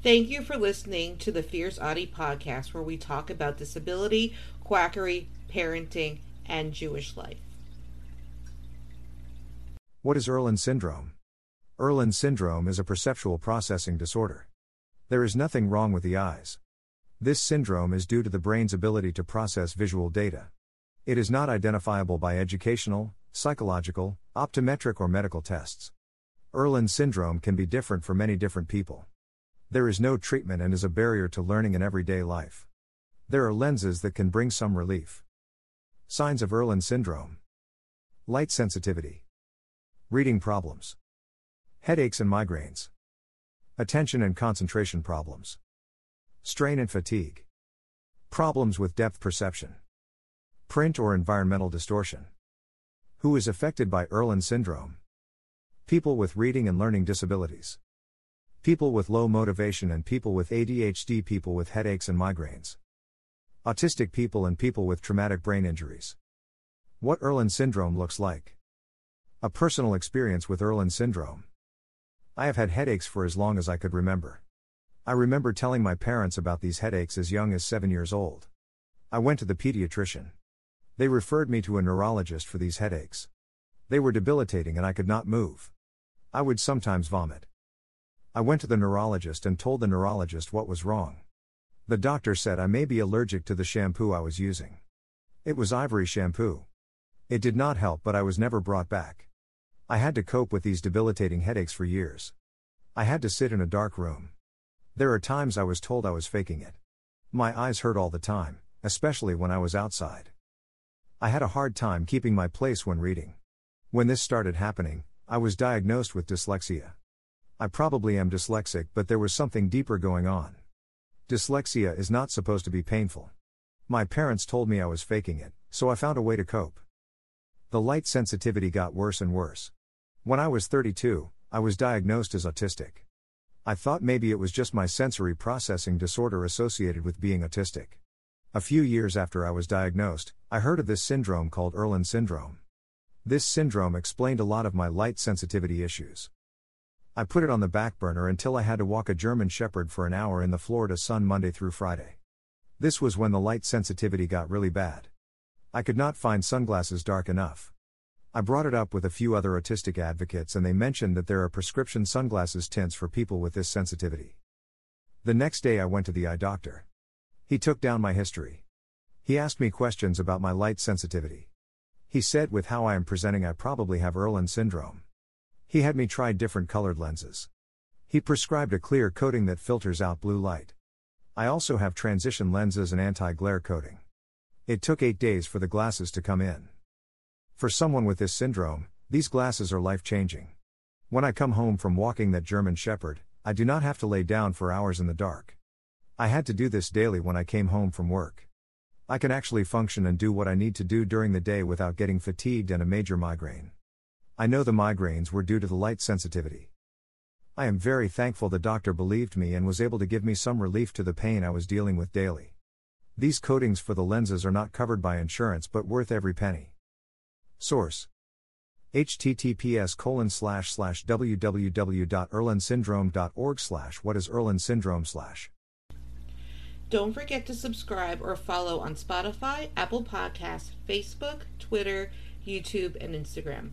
Thank you for listening to the Fierce Autie podcast, where we talk about disability, quackery, parenting, and Jewish life. What is Irlen syndrome? Irlen syndrome is a perceptual processing disorder. There is nothing wrong with the eyes. This syndrome is due to the brain's ability to process visual data. It is not identifiable by educational, psychological, optometric, or medical tests. Irlen syndrome can be different for many different people. There is no treatment and is a barrier to learning in everyday life. There are lenses that can bring some relief. Signs of Irlen syndrome Light sensitivity, reading problems, headaches and migraines, attention and concentration problems, strain and fatigue, problems with depth perception, print or environmental distortion. Who is affected by Irlen syndrome? People with reading and learning disabilities people with low motivation and people with ADHD, people with headaches and migraines, autistic people, and people with traumatic brain injuries. What Irlen syndrome looks like. A personal experience with Irlen syndrome. I have had headaches for as long as I could remember. I remember telling my parents about these headaches as young as seven years old. I went to the pediatrician. They referred me to a neurologist for these headaches. They were debilitating and I could not move. I would sometimes vomit. I went to the neurologist and told the neurologist what was wrong. The doctor said I may be allergic to the shampoo I was using. It was ivory shampoo. It did not help, but I was never brought back. I had to cope with these debilitating headaches for years. I had to sit in a dark room. There are times I was told I was faking it. My eyes hurt all the time, especially when I was outside. I had a hard time keeping my place when reading. When this started happening, I was diagnosed with dyslexia. I probably am dyslexic, but there was something deeper going on. Dyslexia is not supposed to be painful. My parents told me I was faking it, so I found a way to cope. The light sensitivity got worse and worse. When I was 32, I was diagnosed as autistic. I thought maybe it was just my sensory processing disorder associated with being autistic. A few years after I was diagnosed, I heard of this syndrome called Irlen syndrome. This syndrome explained a lot of my light sensitivity issues. I put it on the back burner until I had to walk a German Shepherd for an hour in the Florida sun Monday through Friday. This was when the light sensitivity got really bad. I could not find sunglasses dark enough. I brought it up with a few other autistic advocates, and they mentioned that there are prescription sunglasses tints for people with this sensitivity. The next day, I went to the eye doctor. He took down my history. He asked me questions about my light sensitivity. He said, with how I am presenting, I probably have Irlen syndrome. He had me try different colored lenses. He prescribed a clear coating that filters out blue light. I also have transition lenses and anti glare coating. It took eight days for the glasses to come in. For someone with this syndrome, these glasses are life changing. When I come home from walking that German Shepherd, I do not have to lay down for hours in the dark. I had to do this daily when I came home from work. I can actually function and do what I need to do during the day without getting fatigued and a major migraine. I know the migraines were due to the light sensitivity. I am very thankful the doctor believed me and was able to give me some relief to the pain I was dealing with daily. These coatings for the lenses are not covered by insurance but worth every penny. Source https colon slash slash www.irlensyndrome.org slash what is Irlen syndrome slash Don't forget to subscribe or follow on Spotify, Apple Podcasts, Facebook, Twitter, YouTube, and Instagram.